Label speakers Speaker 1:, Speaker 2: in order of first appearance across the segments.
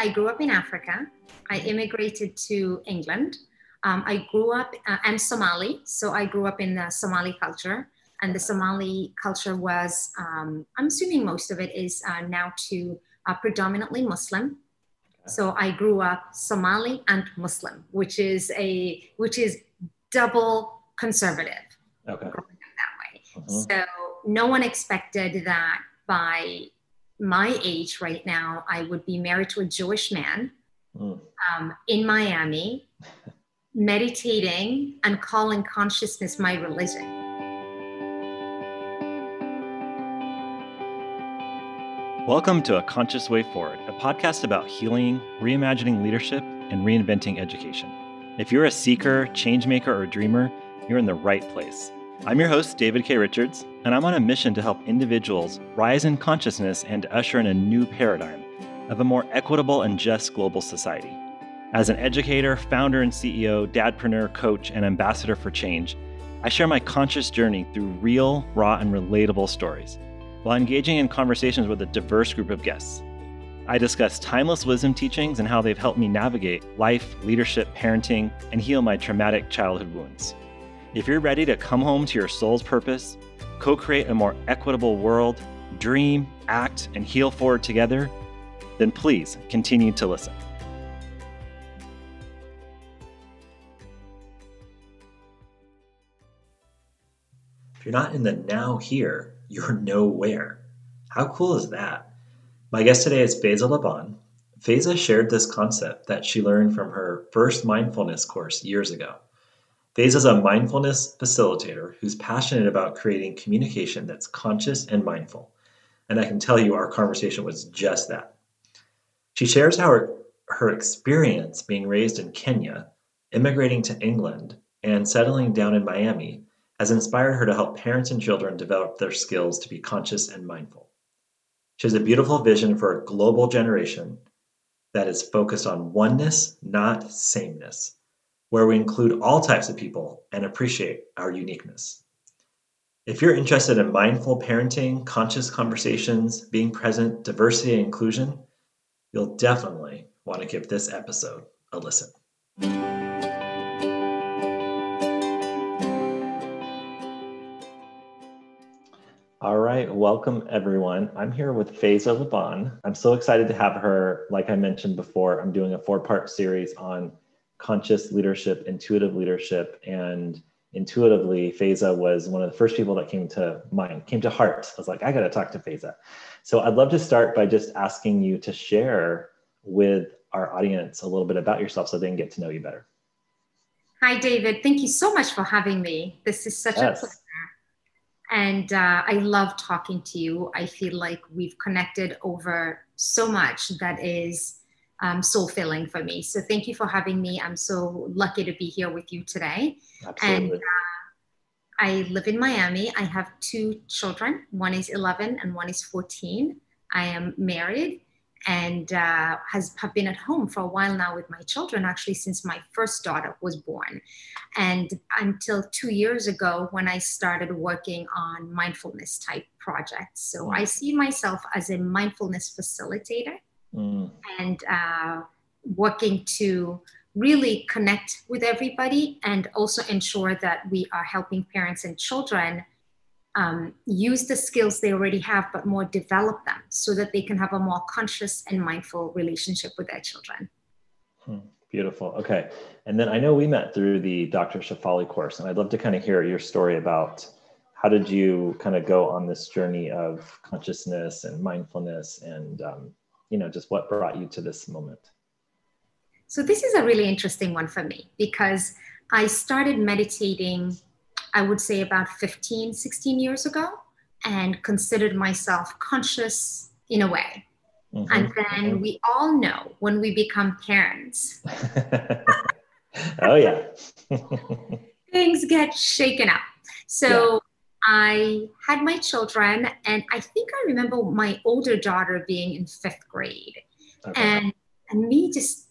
Speaker 1: I grew up in Africa. I immigrated to England. Um, I grew up, uh, I'm Somali, so I grew up in the Somali culture. And the Somali culture was, um, I'm assuming most of it is uh, now to uh, predominantly Muslim. So I grew up Somali and Muslim, which is a which is double conservative.
Speaker 2: Okay.
Speaker 1: That way. Uh-huh. So no one expected that by my age right now, I would be married to a Jewish man mm. um, in Miami, meditating and calling consciousness my religion.
Speaker 2: Welcome to A Conscious Way Forward, a podcast about healing, reimagining leadership, and reinventing education. If you're a seeker, changemaker, or dreamer, you're in the right place. I'm your host, David K. Richards, and I'm on a mission to help individuals rise in consciousness and usher in a new paradigm of a more equitable and just global society. As an educator, founder and CEO, dadpreneur, coach, and ambassador for change, I share my conscious journey through real, raw, and relatable stories while engaging in conversations with a diverse group of guests. I discuss timeless wisdom teachings and how they've helped me navigate life, leadership, parenting, and heal my traumatic childhood wounds. If you're ready to come home to your soul's purpose, co create a more equitable world, dream, act, and heal forward together, then please continue to listen. If you're not in the now here, you're nowhere. How cool is that? My guest today is Faiza Liban. Faiza shared this concept that she learned from her first mindfulness course years ago. Faiza is a mindfulness facilitator who's passionate about creating communication that's conscious and mindful. And I can tell you our conversation was just that. She shares how her, her experience being raised in Kenya, immigrating to England, and settling down in Miami has inspired her to help parents and children develop their skills to be conscious and mindful. She has a beautiful vision for a global generation that is focused on oneness, not sameness, where we include all types of people and appreciate our uniqueness. If you're interested in mindful parenting, conscious conversations, being present, diversity, and inclusion, you'll definitely want to give this episode a listen. All right, welcome everyone. I'm here with Faiza Liban. I'm so excited to have her. Like I mentioned before, I'm doing a four part series on conscious leadership, intuitive leadership, and intuitively, Faiza was one of the first people that came to mind, came to heart. I was like, I got to talk to Faiza. So I'd love to start by just asking you to share with our audience a little bit about yourself so they can get to know you better.
Speaker 1: Hi, David. Thank you so much for having me. This is such yes. a pleasure and uh, I love talking to you. I feel like we've connected over so much that is um, soul filling for me. So thank you for having me. I'm so lucky to be here with you today.
Speaker 2: Absolutely. And uh,
Speaker 1: I live in Miami. I have two children. One is 11 and one is 14. I am married and uh, has have been at home for a while now with my children actually since my first daughter was born and until two years ago when i started working on mindfulness type projects so mm. i see myself as a mindfulness facilitator mm. and uh, working to really connect with everybody and also ensure that we are helping parents and children um, use the skills they already have, but more develop them so that they can have a more conscious and mindful relationship with their children.
Speaker 2: Hmm, beautiful. Okay. And then I know we met through the Dr. Shefali course, and I'd love to kind of hear your story about how did you kind of go on this journey of consciousness and mindfulness and, um, you know, just what brought you to this moment?
Speaker 1: So, this is a really interesting one for me because I started meditating I would say about 15, 16 years ago, and considered myself conscious in a way. Mm-hmm. And then mm-hmm. we all know when we become parents.
Speaker 2: oh, yeah.
Speaker 1: things get shaken up. So. I had my children, and I think I remember my older daughter being in fifth grade. Okay. And, and me just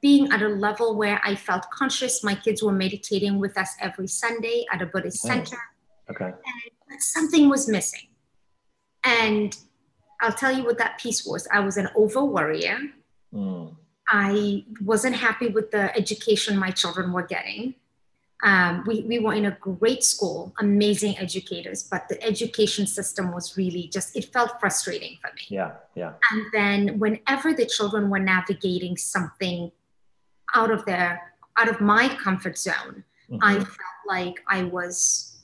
Speaker 1: being at a level where I felt conscious. My kids were meditating with us every Sunday at a Buddhist center.
Speaker 2: Okay.
Speaker 1: And something was missing. And I'll tell you what that piece was. I was an over worrier. Mm. I wasn't happy with the education my children were getting. Um, we, we were in a great school, amazing educators, but the education system was really just, it felt frustrating for me.
Speaker 2: Yeah, yeah.
Speaker 1: And then whenever the children were navigating something out of their, out of my comfort zone, mm-hmm. I felt like I was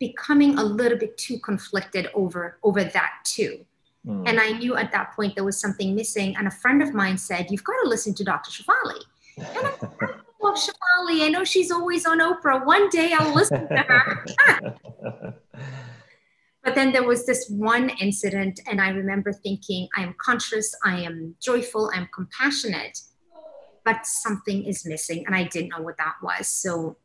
Speaker 1: becoming a little bit too conflicted over, over that too. Mm. And I knew at that point there was something missing. And a friend of mine said, You've got to listen to Dr. Shefali. And I love Shefali. I know she's always on Oprah. One day I'll listen to her. but then there was this one incident, and I remember thinking, I am conscious, I am joyful, I'm compassionate, but something is missing. And I didn't know what that was. So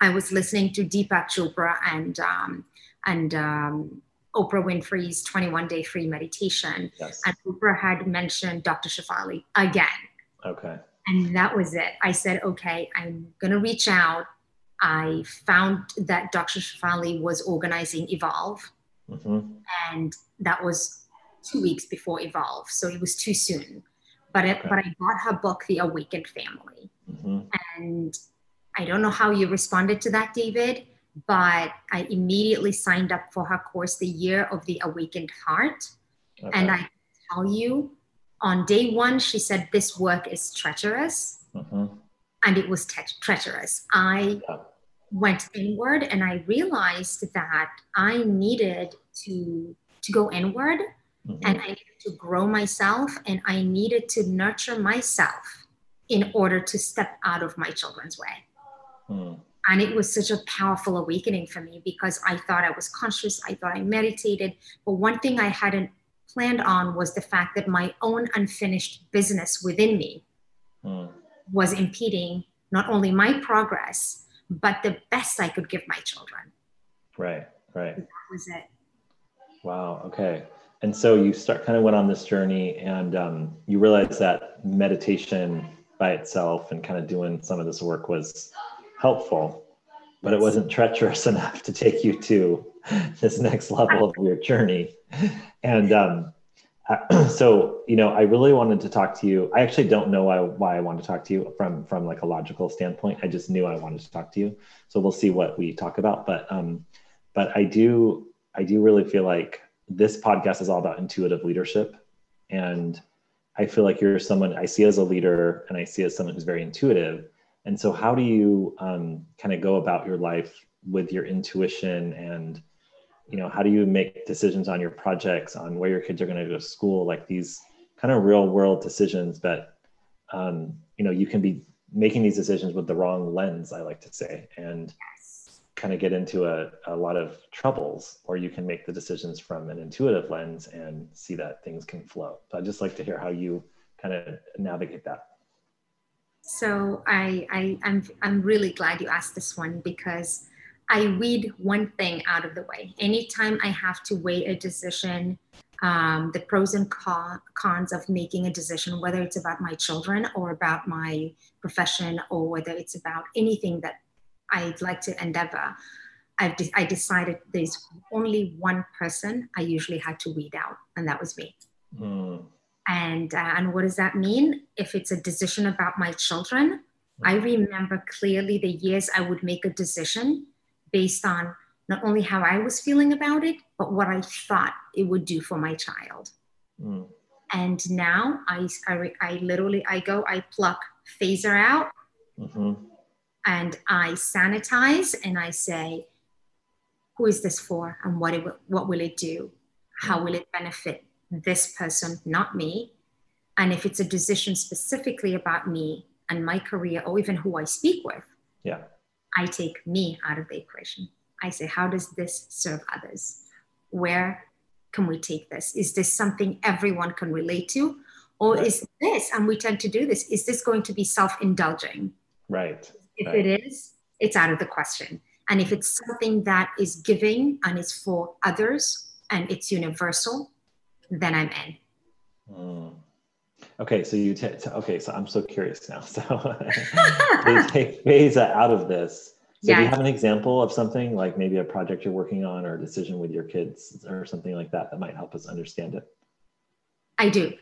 Speaker 1: I was listening to Deepak Chopra and um, and um, Oprah Winfrey's 21 day free meditation. Yes. And Oprah had mentioned Dr. Shefali again.
Speaker 2: Okay.
Speaker 1: And that was it. I said, okay, I'm going to reach out. I found that Dr. Shefali was organizing Evolve. Mm-hmm. And that was two weeks before Evolve. So it was too soon. But, it, okay. but I bought her book, The Awakened Family. Mm-hmm. And I don't know how you responded to that, David, but I immediately signed up for her course, The Year of the Awakened Heart. Okay. And I tell you, on day one, she said, This work is treacherous. Mm-hmm. And it was te- treacherous. I yeah. went inward and I realized that I needed to, to go inward mm-hmm. and I needed to grow myself and I needed to nurture myself in order to step out of my children's way. Mm. And it was such a powerful awakening for me because I thought I was conscious, I thought I meditated. But one thing I hadn't planned on was the fact that my own unfinished business within me mm. was impeding not only my progress, but the best I could give my children.
Speaker 2: Right, right.
Speaker 1: That was it.
Speaker 2: Wow, okay. And so you start kind of went on this journey and um, you realized that meditation by itself and kind of doing some of this work was helpful, but it wasn't treacherous enough to take you to this next level of your journey. And um, so, you know, I really wanted to talk to you. I actually don't know why, why I wanted to talk to you from from like a logical standpoint. I just knew I wanted to talk to you. So we'll see what we talk about. But um, but I do I do really feel like this podcast is all about intuitive leadership, and I feel like you're someone I see as a leader, and I see as someone who's very intuitive and so, how do you um, kind of go about your life with your intuition and you know how do you make decisions on your projects on where your kids are going to go to school like these kind of real world decisions but um, you know you can be making these decisions with the wrong lens i like to say and kind of get into a, a lot of troubles or you can make the decisions from an intuitive lens and see that things can flow. So i'd just like to hear how you kind of navigate that.
Speaker 1: So I, I I'm I'm really glad you asked this one because I weed one thing out of the way. Anytime I have to weigh a decision, um, the pros and cons of making a decision, whether it's about my children or about my profession or whether it's about anything that I'd like to endeavor, I've de- I decided there's only one person I usually had to weed out, and that was me. Mm. And, uh, and what does that mean? If it's a decision about my children, I remember clearly the years I would make a decision based on not only how I was feeling about it, but what I thought it would do for my child. Mm. And now I, I, I, literally, I go, I pluck Faiza out mm-hmm. and I sanitize and I say, who is this for? And what, it, what will it do? How will it benefit this person, not me. And if it's a decision specifically about me and my career or even who I speak with,
Speaker 2: yeah.
Speaker 1: I take me out of the equation. I say, how does this serve others? Where can we take this? Is this something everyone can relate to? Or right. is this, and we tend to do this, is this going to be self indulging?
Speaker 2: Right.
Speaker 1: If
Speaker 2: right.
Speaker 1: it is, it's out of the question. And if it's something that is giving and is for others and it's universal, then I'm in.
Speaker 2: Mm. Okay, so you t- okay, so I'm so curious now. So you take Faiza out of this. So yeah. do you have an example of something like maybe a project you're working on or a decision with your kids or something like that that might help us understand it?
Speaker 1: I do.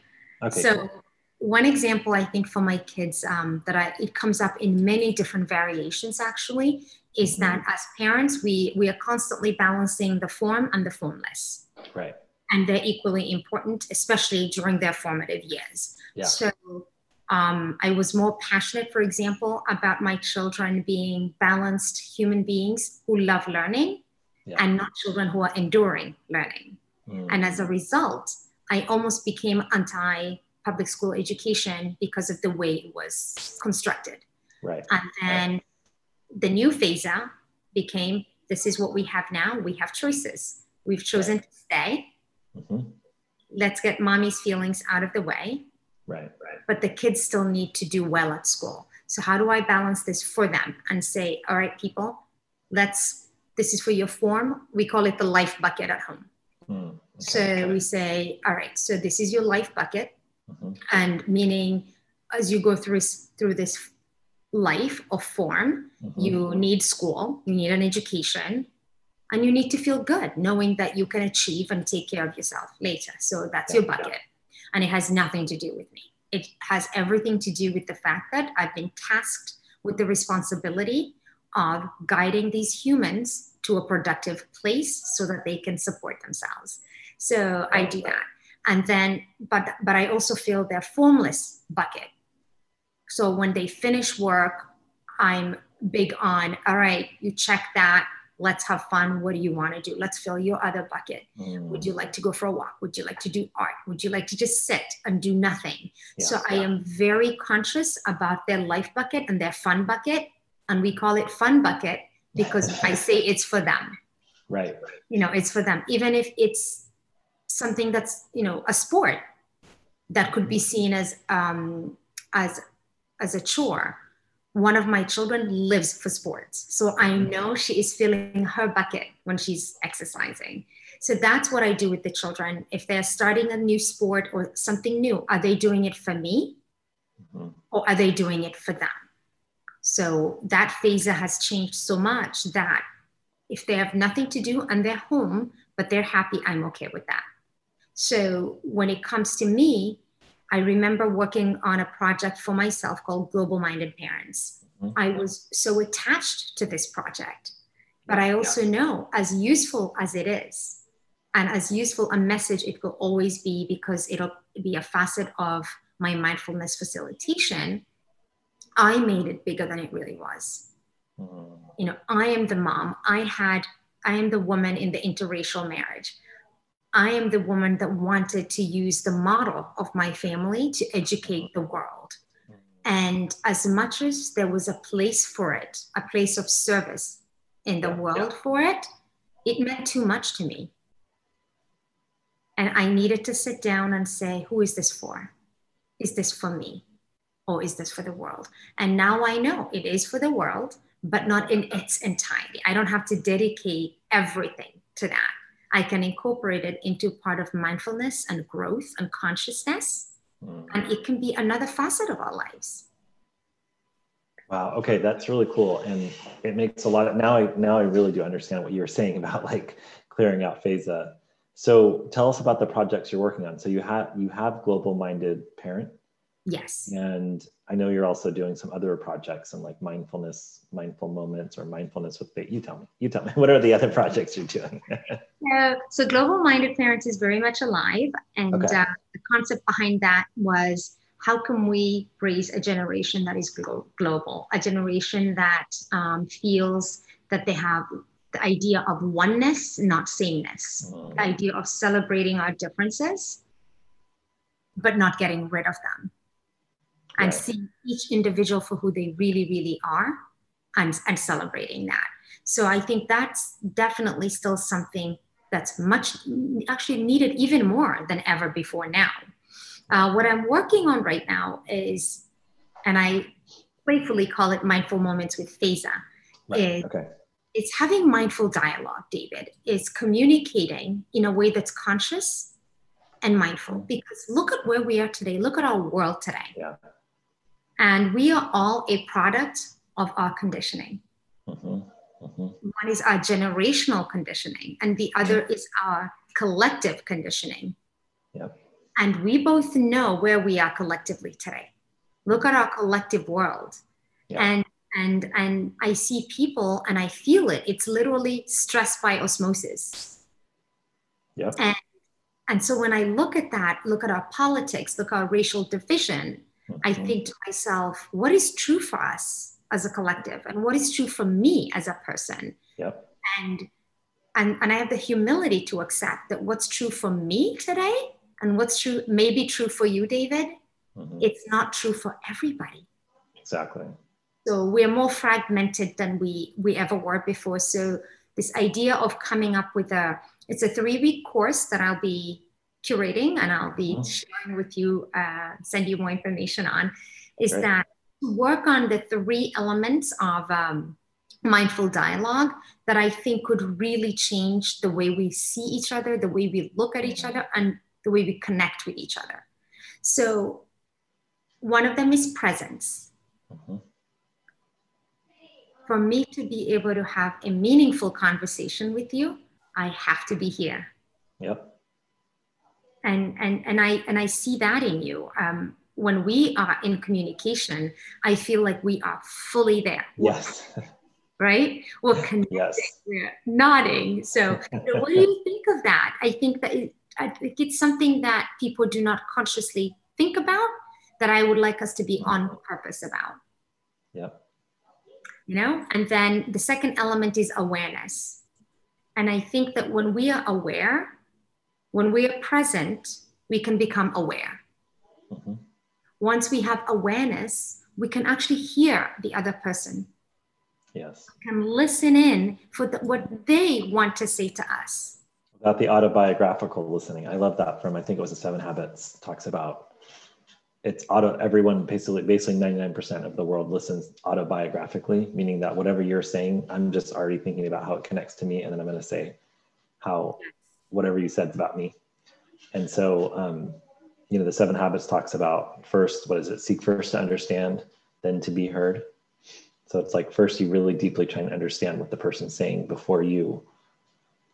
Speaker 1: Okay. So cool. one example I think for my kids um, that I, it comes up in many different variations actually is mm-hmm. that as parents we we are constantly balancing the form and the formless.
Speaker 2: Right.
Speaker 1: And they're equally important, especially during their formative years.
Speaker 2: Yeah.
Speaker 1: So um, I was more passionate, for example, about my children being balanced human beings who love learning yeah. and not children who are enduring learning. Mm. And as a result, I almost became anti public school education because of the way it was constructed.
Speaker 2: Right.
Speaker 1: And then right. the new Faiza became this is what we have now. We have choices. We've chosen right. to stay. Mm-hmm. Let's get mommy's feelings out of the way.
Speaker 2: Right. Right.
Speaker 1: But the kids still need to do well at school. So how do I balance this for them and say, all right, people, let's this is for your form. We call it the life bucket at home. Mm, okay, so okay. we say, all right, so this is your life bucket mm-hmm. and meaning as you go through through this life of form mm-hmm. you need school you need an education and you need to feel good knowing that you can achieve and take care of yourself later. So that's yeah, your bucket. Yeah. and it has nothing to do with me. It has everything to do with the fact that i've been tasked with the responsibility of guiding these humans to a productive place so that they can support themselves. So i do that. And then but but i also feel their formless bucket. So when they finish work i'm big on all right you check that let's have fun. What do you want to do? Let's fill your other bucket. Mm. would you like to go for a walk? Would you like to do art? Would you like to just sit and do nothing? Yeah, so yeah. i am very conscious about their life bucket and their fun bucket and we call it fun bucket because i say it's for them.
Speaker 2: Right.
Speaker 1: You know it's for them. Even if it's something that's you know a sport that could be seen as um, as as a chore one of my children lives for sports. So i know she is filling her bucket when she's exercising. So that's what i do with the children. If they're starting a new sport or something new are they doing it for me? Mm-hmm. or are they doing it for them? So that phase has changed so much that if they have nothing to do and they're home but they're happy i'm okay with that. So when it comes to me, I remember working on a project for myself called Global Minded Parents. Mm-hmm. I was so attached to this project, but I also yeah. know as useful as it is, and as useful a message it will always be because it'll be a facet of my mindfulness facilitation. I made it bigger than it really was. Mm. You know, I am the mom. I had, I am the woman in the interracial marriage. I am the woman that wanted to use the model of my family to educate the world. And as much as there was a place for it, a place of service in the world yeah. for it, it meant too much to me. And I needed to sit down and say, who is this for? Is this for me? Or is this for the world? And now I know it is for the world, but not in its entirety. I don't have to dedicate everything to that. I can incorporate it into part of mindfulness and growth and consciousness. Mm. And it can be another facet of our lives.
Speaker 2: Wow. Okay, that's really cool, and it makes a lot of now. I now I really do understand what you were saying about like clearing out Faiza. So tell us about the projects you're working on. So you have you have global minded parent.
Speaker 1: Yes.
Speaker 2: And I know you're also doing some other projects and like mindfulness, mindful moments, or mindfulness with faith. You tell me. You tell me. What are the other projects you're doing?
Speaker 1: so, so Global Minded Parents is very much alive, and okay. uh, the concept behind that was how can we raise a generation that is glo- global, a generation that um, feels that they have the idea of oneness, not sameness, mm. the idea of celebrating our differences, but not getting rid of them and right. seeing each individual for who they really, really are and, and celebrating that. So I think that's definitely still something that's much actually needed even more than ever before now. Uh, what I'm working on right now is, and I playfully call it mindful moments with Faiza, right. is okay. it's having mindful dialogue, David, It's communicating in a way that's conscious and mindful. Because look at where we are today. Look at our world today.
Speaker 2: Yeah.
Speaker 1: And we are all a product of our conditioning. Mm-hmm. Mm-hmm. One is our generational conditioning, and the other is our collective conditioning.
Speaker 2: Yep.
Speaker 1: And we both know where we are collectively today. Look at our collective world. Yeah. And and and I see people and I feel it. It's literally stress by osmosis.
Speaker 2: Yeah.
Speaker 1: And and so when I look at that, look at our politics, look at our racial division. I think to myself, what is true for us as a collective and what is true for me as a person?
Speaker 2: Yep.
Speaker 1: And and, and I have the humility to accept that what's true for me today and what's true may be true for you, David, mm-hmm. it's not true for everybody.
Speaker 2: Exactly.
Speaker 1: So we're more fragmented than we we ever were before. So this idea of coming up with a it's a three week course that I'll be curating and I'll be mm-hmm. sharing with you, uh, send you more information on, is Great. that work on the three elements of um, mindful dialogue that I think could really change the way we see each other, the way we look at each mm-hmm. other, and the way we connect with each other. So, one of them is presence. Mm-hmm. For me to be able to have a meaningful conversation with you, I have to be here.
Speaker 2: Yep.
Speaker 1: And and and I and I see that in you. Um, when we are in communication, I feel like we are fully there.
Speaker 2: Yes.
Speaker 1: right? We're connecting, yes. we're nodding. So, what do you think of that? I think that it, I think it's something that people do not consciously think about that I would like us to be on purpose about.
Speaker 2: Yeah.
Speaker 1: You know, and then the second element is awareness. And I think that when we are aware, when we are present, we can become aware. Mm-hmm. Once we have awareness, we can actually hear the other person
Speaker 2: Yes.
Speaker 1: Can listen in for the, what they want to say to us.
Speaker 2: About the autobiographical listening. I love that from, I think it was the Seven Habits, talks about it's auto, everyone basically, basically 99% of the world listens autobiographically, meaning that whatever you're saying, I'm just already thinking about how it connects to me. And then I'm going to say how, whatever you said about me. And so, um, you know, the Seven Habits talks about first, what is it? Seek first to understand, then to be heard, so it's like first you really deeply try and understand what the person's saying before you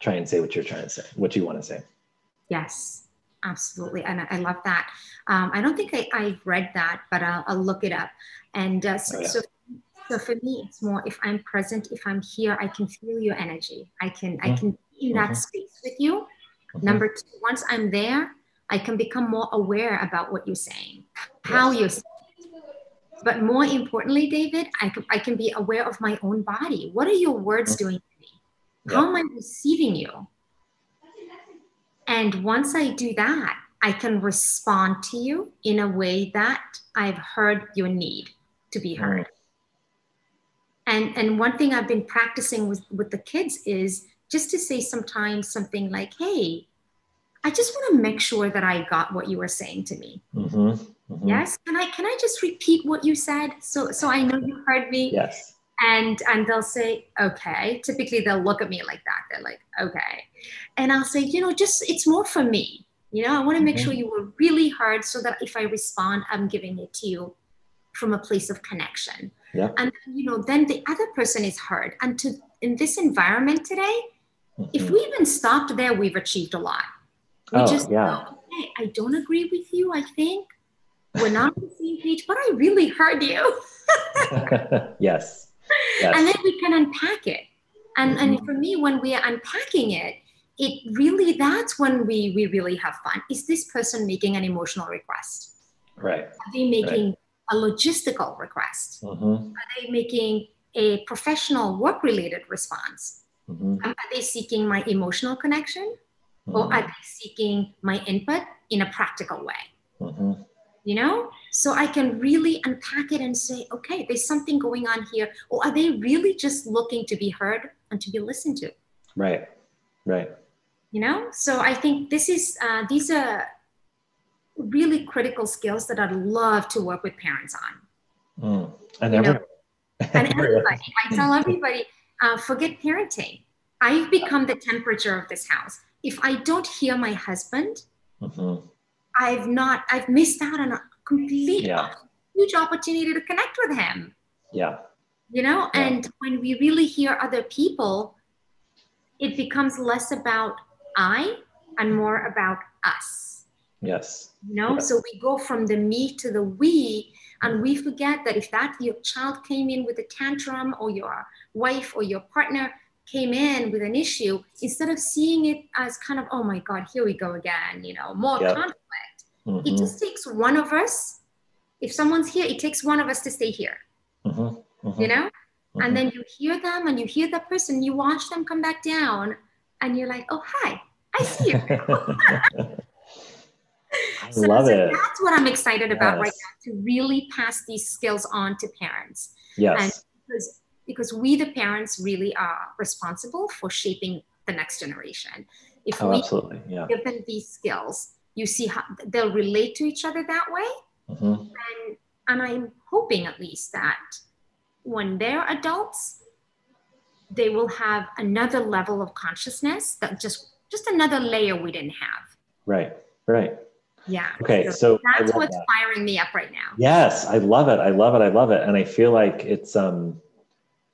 Speaker 2: try and say what you're trying to say, what you want to say.
Speaker 1: Yes, absolutely. And I, love that. Um, I don't think I, I read that, but I'll, I'll look it up. And uh, so, oh, yeah. so, so, for me, it's more if I'm present, if I'm here, I can feel your energy. I can, mm-hmm. I can in that mm-hmm. space with you. Mm-hmm. Number two, once I'm there, I can become more aware about what you're saying, how yes. you're saying but more importantly, David, I can, I can be aware of my own body. What are your words doing to me? How am I receiving you? And once I do that, I can respond to you in a way that I've heard your need to be heard. Mm. And, and one thing I've been practicing with, with the kids is just to say sometimes something like, hey, I just want to make sure that I got what you were saying to me. Mm-hmm. Mm-hmm. Yes. Can I can I just repeat what you said so so I know you heard me?
Speaker 2: Yes.
Speaker 1: And and they'll say, okay. Typically they'll look at me like that. They're like, okay. And I'll say, you know, just it's more for me. You know, I want to make mm-hmm. sure you were really heard so that if I respond, I'm giving it to you from a place of connection.
Speaker 2: Yeah.
Speaker 1: And you know, then the other person is heard. And to in this environment today. If we even stopped there, we've achieved a lot. We
Speaker 2: oh, just yeah.
Speaker 1: Go, hey, I don't agree with you, I think we're not on the same page, but I really heard you.
Speaker 2: yes.
Speaker 1: yes. And then we can unpack it. And, mm-hmm. and for me, when we are unpacking it, it really that's when we we really have fun. Is this person making an emotional request?
Speaker 2: Right.
Speaker 1: Are they making right. a logistical request? Mm-hmm. Are they making a professional work related response? Mm-hmm. Are they seeking my emotional connection? Or mm-hmm. are they seeking my input in a practical way? Mm-hmm. You know? So i can really unpack it and say okay there's something going on here. Or are they really just looking to be heard and to be listened to?
Speaker 2: Right. Right.
Speaker 1: You know? So i think this is uh, these are really critical skills that i'd love to work with parents on.
Speaker 2: Mm. and,
Speaker 1: and everybody. I tell everybody uh, forget parenting i've become the temperature of this house if i don't hear my husband mm-hmm I've not, I've missed out on a complete yeah. huge opportunity to connect with him.
Speaker 2: Yeah.
Speaker 1: You know, yeah. and when we really hear other people, it becomes less about I and more about us.
Speaker 2: Yes.
Speaker 1: You know,
Speaker 2: yes.
Speaker 1: so we go from the me to the we, and we forget that if that your child came in with a tantrum or your wife or your partner came in with an issue, instead of seeing it as kind of, oh my God, here we go again, you know, more yep. conflict, mm-hmm. it just takes one of us. If someone's here, it takes one of us to stay here. Mm-hmm. Mm-hmm. You know? And mm-hmm. then you hear them and you hear that person, you watch them come back down, and you're like, oh, hi, I see you.
Speaker 2: I so, love so it.
Speaker 1: That's what I'm excited yes. about right now to really pass these skills on to parents.
Speaker 2: Yes.
Speaker 1: And because, because we, the parents, really are responsible for shaping the next generation.
Speaker 2: If oh, we absolutely. Yeah.
Speaker 1: give them these skills, you see how they'll relate to each other that way. Mm-hmm. And, and I'm hoping at least that when they're adults, they will have another level of consciousness that just just another layer we didn't have.
Speaker 2: Right. Right.
Speaker 1: Yeah.
Speaker 2: Okay. So,
Speaker 1: that's what's that. firing me up right now.
Speaker 2: Yes, I love it. I love it. I love it. And I feel like it's um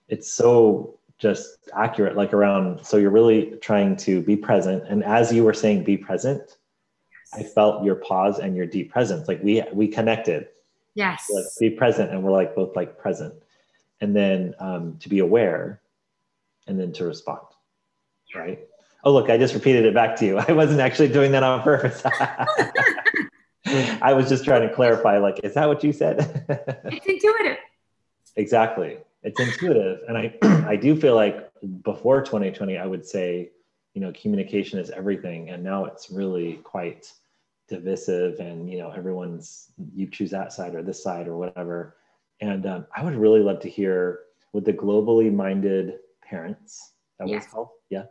Speaker 2: it's so just accurate like around so you're really trying to be present and as you were saying be present yes. i felt your pause and your deep presence like we we connected
Speaker 1: yes
Speaker 2: like be present and we're like both like present and then um, to be aware and then to respond right oh look i just repeated it back to you. I wasn't actually doing that on purpose. I was just trying to clarify like is that what you said?
Speaker 1: It's intuitive.
Speaker 2: Exactly. It's intuitive. And i i do feel like before 2020 i would say you know communication is everything. And now it's really quite divisive and you know everyone's you choose that side or this side or whatever. And um, i would really love to hear with the globally minded parents that yes. was called? Yeah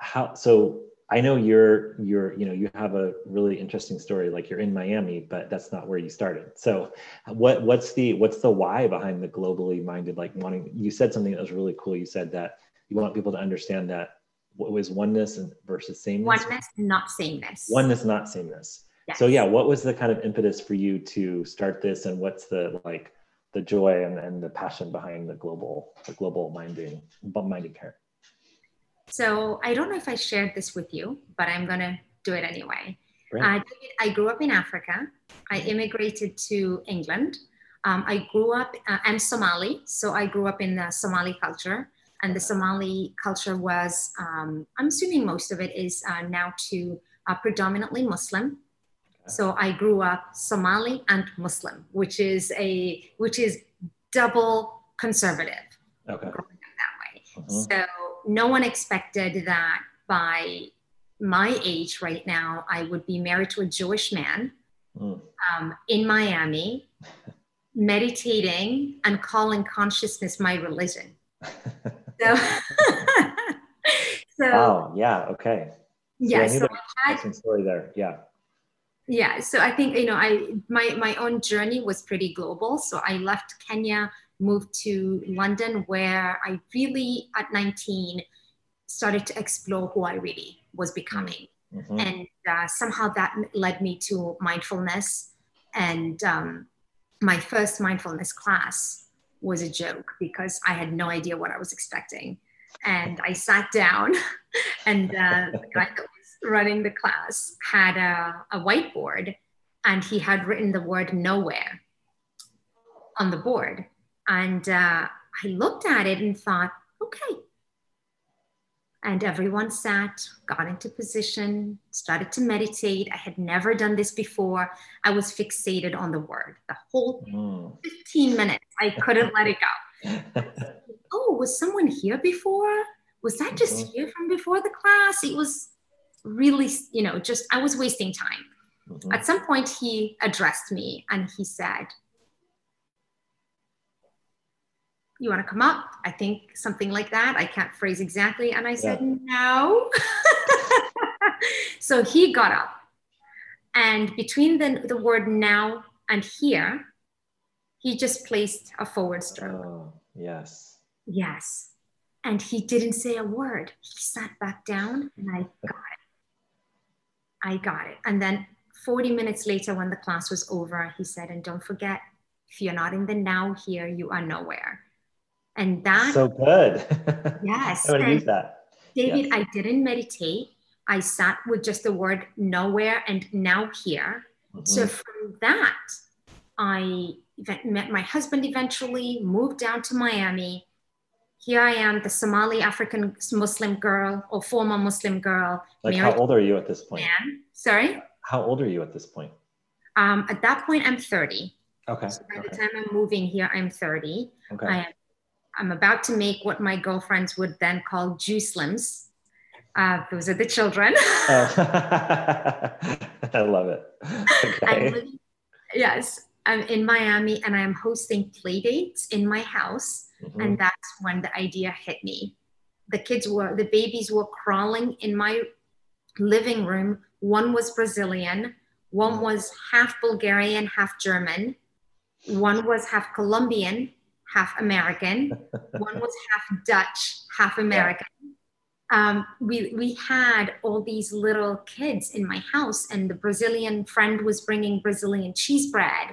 Speaker 2: how so I know you're you're you know you have a really interesting story like you're in Miami but that's not where you started. So what what's the what's the why behind the globally minded like wanting you said something that was really cool. You said that you want people to understand that what was oneness and versus sameness.
Speaker 1: Oneness not sameness.
Speaker 2: Oneness not sameness. Yes. So yeah, what was the kind of impetus for you to start this and what's the like the joy and, and the passion behind the global the global minding minding parent?
Speaker 1: So I don't know if I shared this with you, but I'm going to do it anyway. Uh, I grew up in Africa. I immigrated to England. Um, I grew up, uh, I'm Somali, so I grew up in the Somali culture. And the Somali culture was, um, I'm assuming most of it is uh, now to uh, predominantly Muslim. So I grew up Somali and Muslim, which is a which is double conservative.
Speaker 2: Okay. That
Speaker 1: way. Uh-huh. So no one expected that by my age right now, I would be married to a Jewish man mm. um, in Miami, meditating and calling consciousness my religion. so,
Speaker 2: so, wow, yeah, okay.
Speaker 1: Yeah, so
Speaker 2: I had, story there. Yeah.
Speaker 1: Yeah, so I think you know, I my my own journey was pretty global. So I left Kenya moved to London, where I really, at 19, started to explore who I really was becoming. Mm-hmm. And uh, somehow that led me to mindfulness. And um, my first mindfulness class was a joke because I had no idea what I was expecting. And I sat down, and uh, the guy that was running the class had a, a whiteboard, and he had written the word nowhere on the board. And uh, I looked at it and thought, okay. And everyone sat, got into position, started to meditate. I had never done this before. I was fixated on the word the whole mm. 15 minutes. I couldn't let it go. oh, was someone here before? Was that just mm-hmm. here from before the class? It was really, you know, just I was wasting time. Mm-hmm. At some point, he addressed me and he said, you want to come up? I think something like that. I can't phrase exactly. And I said, yeah. no. so he got up. And between the, the word now and here, he just placed a forward stroke. Oh,
Speaker 2: yes.
Speaker 1: Yes. And he didn't say a word. He sat back down and I got it. I got it. And then 40 minutes later, when the class was over, he said, and don't forget, if you're not in the now here, you are nowhere. And that
Speaker 2: so good.
Speaker 1: Yes.
Speaker 2: I to use that.
Speaker 1: David, yes. I didn't meditate. I sat with just the word nowhere and now here. Mm-hmm. So from that, I met my husband eventually, moved down to Miami. Here I am, the Somali African Muslim girl or former Muslim girl.
Speaker 2: Like, how old are you at this point?
Speaker 1: Man. Sorry?
Speaker 2: How old are you at this point?
Speaker 1: Um, at that point, I'm 30.
Speaker 2: Okay.
Speaker 1: So by
Speaker 2: okay.
Speaker 1: the time I'm moving here, I'm 30.
Speaker 2: Okay.
Speaker 1: I am, I'm about to make what my girlfriends would then call juice slims. Uh, those are the children.
Speaker 2: oh. I love it. Okay.
Speaker 1: Living, yes, I'm in Miami and I'm hosting play dates in my house. Mm-hmm. And that's when the idea hit me. The kids were, the babies were crawling in my living room. One was Brazilian, one mm. was half Bulgarian, half German, one was half Colombian, half American, one was half Dutch, half American. Yeah. Um, we, we had all these little kids in my house and the brazilian friend was bringing brazilian cheese bread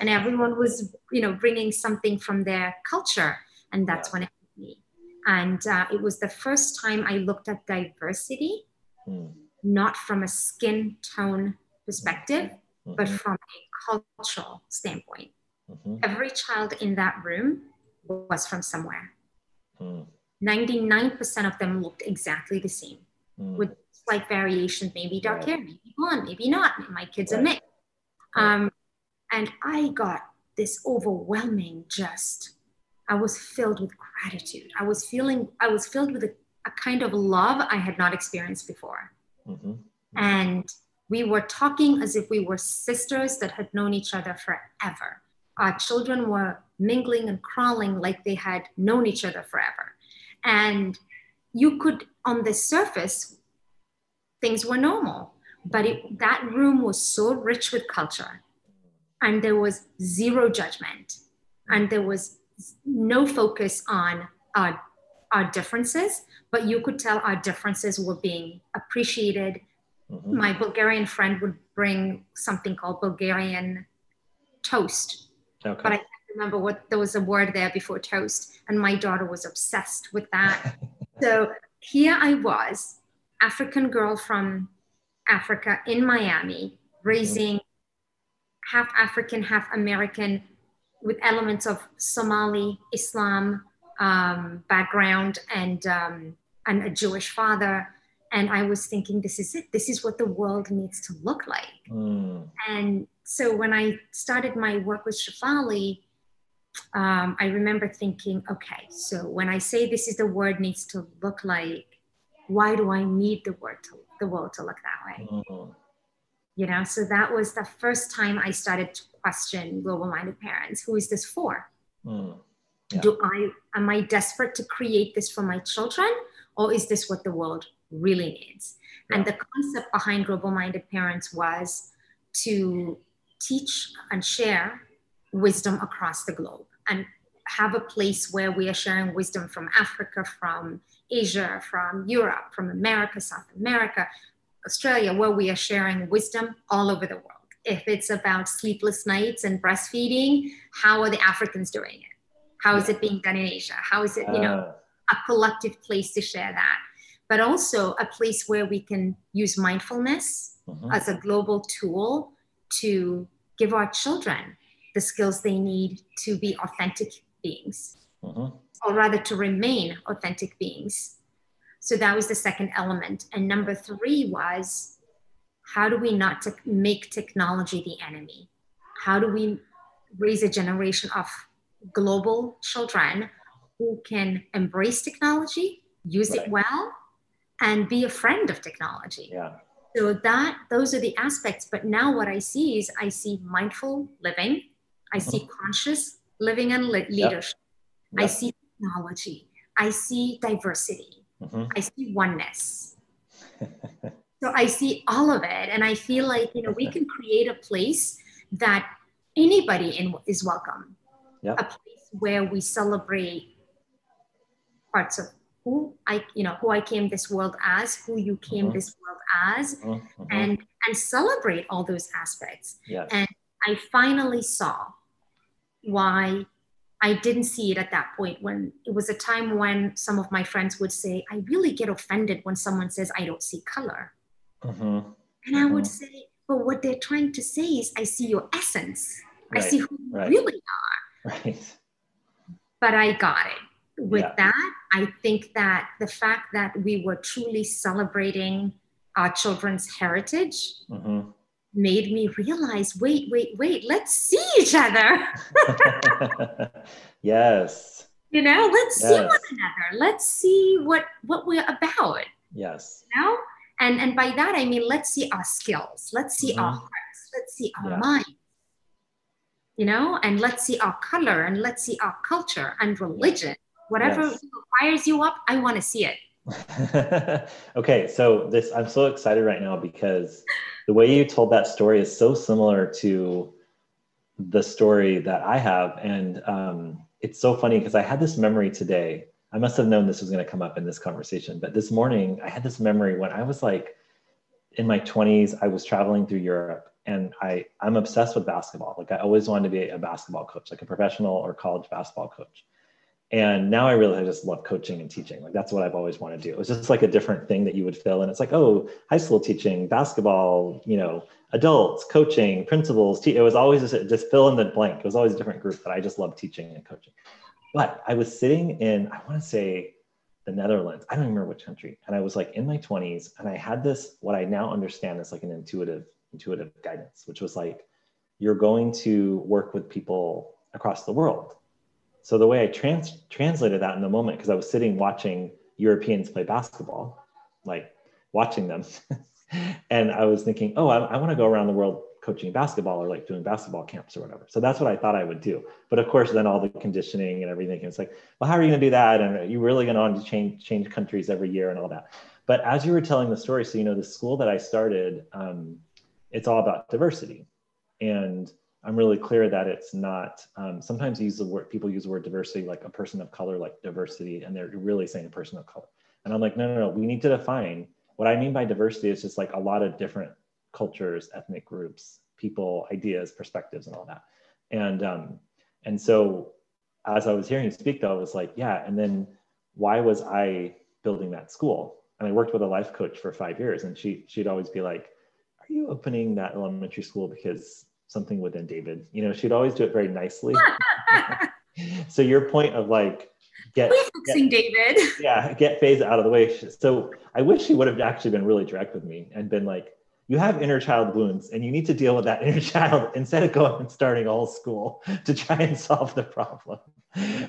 Speaker 1: and everyone was you know bringing something from their culture and that's yeah. when it hit me and uh, it was the first time i looked at diversity mm. not from a skin tone perspective mm-hmm. but from a cultural standpoint mm-hmm. every child in that room was from somewhere mm. 99% of them looked exactly the same mm. with slight variations, maybe dark right. hair, maybe blonde, maybe not. My kids right. are mixed. Um, and I got this overwhelming just, I was filled with gratitude. I was feeling, I was filled with a, a kind of love I had not experienced before. Mm-hmm. Mm-hmm. And we were talking as if we were sisters that had known each other forever. Our children were mingling and crawling like they had known each other forever. And you could, on the surface, things were normal, but it, that room was so rich with culture, and there was zero judgment, and there was no focus on our, our differences, but you could tell our differences were being appreciated. Mm-hmm. My Bulgarian friend would bring something called Bulgarian toast. Okay. But I can't remember what there was a word there before toast, and my daughter was obsessed with that. so here I was, African girl from Africa in Miami, raising mm-hmm. half African, half American, with elements of Somali Islam um, background and um, and a Jewish father. And I was thinking, this is it. This is what the world needs to look like. Mm. And so when I started my work with Shefali, um, I remember thinking, okay, so when I say this is the word needs to look like, why do I need the word to the world to look that way? Mm-hmm. You know, so that was the first time I started to question global-minded parents. Who is this for? Mm. Yeah. Do I am I desperate to create this for my children, or is this what the world really needs? Yeah. And the concept behind global-minded parents was to teach and share wisdom across the globe and have a place where we are sharing wisdom from Africa, from Asia, from Europe, from America, South America, Australia, where we are sharing wisdom all over the world. If it's about sleepless nights and breastfeeding, how are the Africans doing it? How is it being done in Asia? How is it, you know, a collective place to share that? But also a place where we can use mindfulness mm-hmm. as a global tool to give our children the skills they need to be authentic beings, mm-hmm. or rather to remain authentic beings. So that was the second element. And number three was how do we not te- make technology the enemy? How do we raise a generation of global children who can embrace technology, use right. it well, and be a friend of technology?
Speaker 2: Yeah.
Speaker 1: So that those are the aspects. But now what I see is I see mindful living, I see mm-hmm. conscious living and le- leadership. Yep. Yep. I see technology. I see diversity. Mm-hmm. I see oneness. so I see all of it. And I feel like, you know, we can create a place that anybody in is welcome.
Speaker 2: Yep.
Speaker 1: A place where we celebrate parts of who I, you know, who I came this world as, who you came mm-hmm. this world as, mm-hmm. and and celebrate all those aspects.
Speaker 2: Yes.
Speaker 1: And I finally saw why I didn't see it at that point when it was a time when some of my friends would say, I really get offended when someone says, I don't see color. Mm-hmm. And I would mm-hmm. say, but what they're trying to say is, I see your essence. Right. I see who you really are. Right. But I got it. With yeah. that, I think that the fact that we were truly celebrating our children's heritage mm-hmm. made me realize wait, wait, wait, let's see each other.
Speaker 2: yes.
Speaker 1: You know, let's yes. see one another. Let's see what what we're about.
Speaker 2: Yes.
Speaker 1: You know? And and by that I mean let's see our skills. Let's see mm-hmm. our hearts. Let's see our yeah. mind. You know, and let's see our color and let's see our culture and religion. Whatever yes. fires you up, I want to see it.
Speaker 2: okay, so this I'm so excited right now because the way you told that story is so similar to the story that I have, and um, it's so funny because I had this memory today. I must have known this was going to come up in this conversation, but this morning I had this memory when I was like in my 20s. I was traveling through Europe, and I I'm obsessed with basketball. Like I always wanted to be a basketball coach, like a professional or college basketball coach and now i really I just love coaching and teaching. Like that's what i've always wanted to do. It was just like a different thing that you would fill and it's like oh high school teaching basketball you know adults coaching principals te- it was always just, just fill in the blank. It was always a different group but i just love teaching and coaching. But i was sitting in i want to say the netherlands. I don't remember which country. And i was like in my 20s and i had this what i now understand is like an intuitive intuitive guidance which was like you're going to work with people across the world so the way I trans- translated that in the moment, because I was sitting watching Europeans play basketball, like watching them, and I was thinking, oh, I, I want to go around the world coaching basketball or like doing basketball camps or whatever. So that's what I thought I would do. But of course, then all the conditioning and everything, it's like, well, how are you going to do that? And are you really going to change change countries every year and all that? But as you were telling the story, so you know, the school that I started, um, it's all about diversity, and I'm really clear that it's not. Um, sometimes use the word people use the word diversity like a person of color, like diversity, and they're really saying a person of color. And I'm like, no, no, no. We need to define what I mean by diversity is just like a lot of different cultures, ethnic groups, people, ideas, perspectives, and all that. And um, and so as I was hearing you speak, though, I was like, yeah. And then why was I building that school? And I worked with a life coach for five years, and she she'd always be like, "Are you opening that elementary school because something within David. You know, she'd always do it very nicely. so your point of like get
Speaker 1: fixing David.
Speaker 2: Yeah, get phase out of the way. So I wish she would have actually been really direct with me and been like, you have inner child wounds and you need to deal with that inner child instead of going and starting all school to try and solve the problem.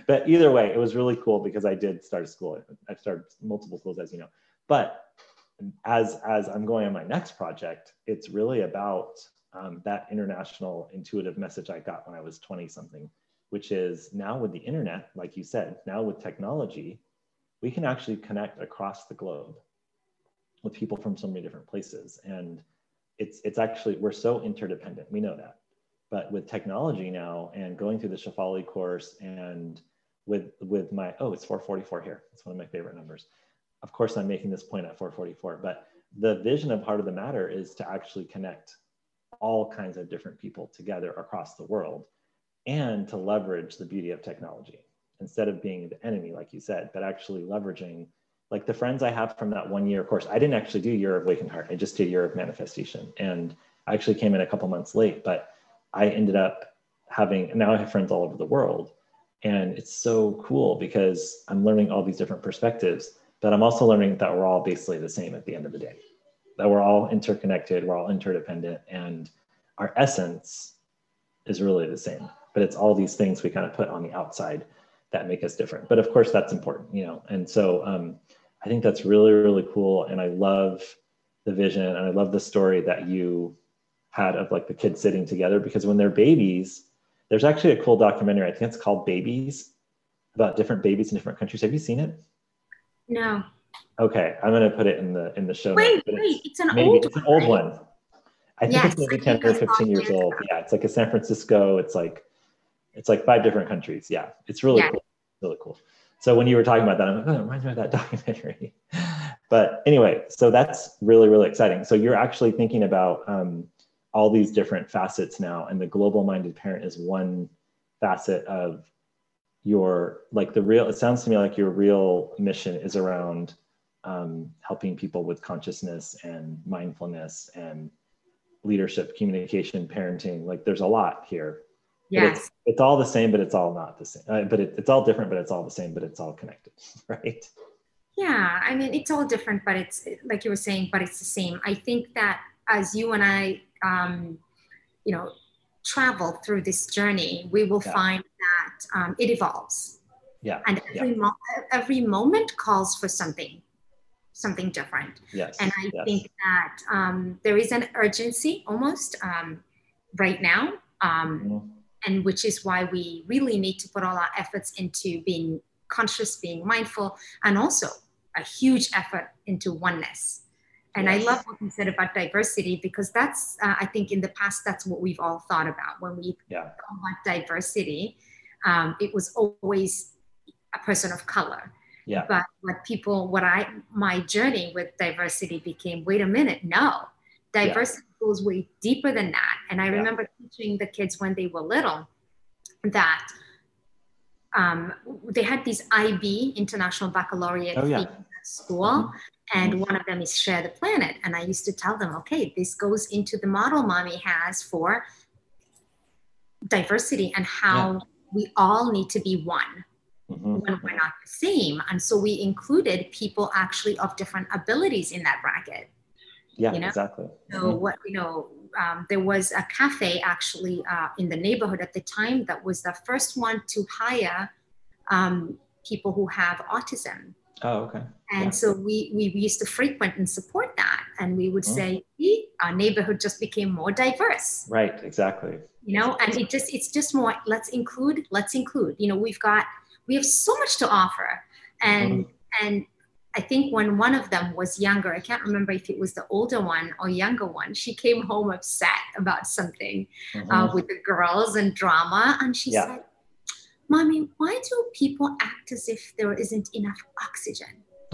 Speaker 2: But either way, it was really cool because I did start a school. I've started multiple schools, as you know. But as as I'm going on my next project, it's really about um, that international intuitive message I got when I was 20 something, which is now with the internet, like you said, now with technology, we can actually connect across the globe with people from so many different places. And it's, it's actually, we're so interdependent. We know that. But with technology now and going through the Shefali course and with, with my, oh, it's 444 here. It's one of my favorite numbers. Of course, I'm making this point at 444, but the vision of Heart of the Matter is to actually connect all kinds of different people together across the world and to leverage the beauty of technology instead of being the enemy, like you said, but actually leveraging like the friends I have from that one year course. I didn't actually do Year of Awakened Heart. I just did Year of Manifestation. And I actually came in a couple months late, but I ended up having, now I have friends all over the world. And it's so cool because I'm learning all these different perspectives, but I'm also learning that we're all basically the same at the end of the day that we're all interconnected, we're all interdependent, and our essence is really the same. But it's all these things we kind of put on the outside that make us different. But of course, that's important, you know. And so um, I think that's really, really cool. And I love the vision and I love the story that you had of like the kids sitting together because when they're babies, there's actually a cool documentary. I think it's called Babies about different babies in different countries. Have you seen it?
Speaker 1: No.
Speaker 2: Okay, I'm gonna put it in the in the show.
Speaker 1: Wait,
Speaker 2: notes,
Speaker 1: wait, it's an maybe, old.
Speaker 2: It's an old one. I think yes, it's maybe 10 or 15 years old. Yeah, it's like a San Francisco. It's like it's like five different countries. Yeah, it's really yeah. cool. Really cool. So when you were talking about that, I'm like, oh, it reminds me of that documentary. but anyway, so that's really really exciting. So you're actually thinking about um, all these different facets now, and the global minded parent is one facet of your like the real. It sounds to me like your real mission is around um, helping people with consciousness and mindfulness and leadership, communication, parenting. Like there's a lot here.
Speaker 1: Yes.
Speaker 2: It's, it's, all the same, but it's all not the same. Uh, but it, it's all different, but it's all the same, but it's all connected, right?
Speaker 1: Yeah, I mean, it's all different, but it's like you were saying, but it's the same. I think that as you and I, um, you know, travel through this journey, we will yeah. find that um, it evolves.
Speaker 2: Yeah.
Speaker 1: And every,
Speaker 2: yeah.
Speaker 1: Mo- every moment calls for something, something different.
Speaker 2: Yes.
Speaker 1: And I
Speaker 2: yes.
Speaker 1: think that um, there is an urgency almost um, right now. Um, mm-hmm. And which is why we really need to put all our efforts into being conscious, being mindful, and also a huge effort into oneness. And yes. I love what you said about diversity because that's, uh, I think, in the past, that's what we've all thought about when we
Speaker 2: yeah.
Speaker 1: thought about diversity. Um, it was always a person of color.
Speaker 2: Yeah.
Speaker 1: But what people, what I, my journey with diversity became, wait a minute, no, diversity yeah. goes way deeper than that. And I yeah. remember teaching the kids when they were little that um, they had these IB, International Baccalaureate
Speaker 2: oh, yeah.
Speaker 1: school. Mm-hmm and mm-hmm. one of them is share the planet and i used to tell them okay this goes into the model mommy has for diversity and how we all need to be one mm-hmm. when we're not the same and so we included people actually of different abilities in that bracket
Speaker 2: yeah
Speaker 1: you know?
Speaker 2: exactly
Speaker 1: so mm-hmm. what you know um, there was a cafe actually uh, in the neighborhood at the time that was the first one to hire um, people who have autism
Speaker 2: Oh, okay.
Speaker 1: And
Speaker 2: yeah.
Speaker 1: so we, we used to frequent and support that. And we would oh. say, our neighborhood just became more diverse.
Speaker 2: Right, exactly.
Speaker 1: You know, and it just, it's just more, let's include, let's include, you know, we've got, we have so much to offer. And, mm-hmm. and I think when one of them was younger, I can't remember if it was the older one or younger one, she came home upset about something mm-hmm. uh, with the girls and drama. And she yeah. said, Mommy, why do people act as if there isn't enough oxygen?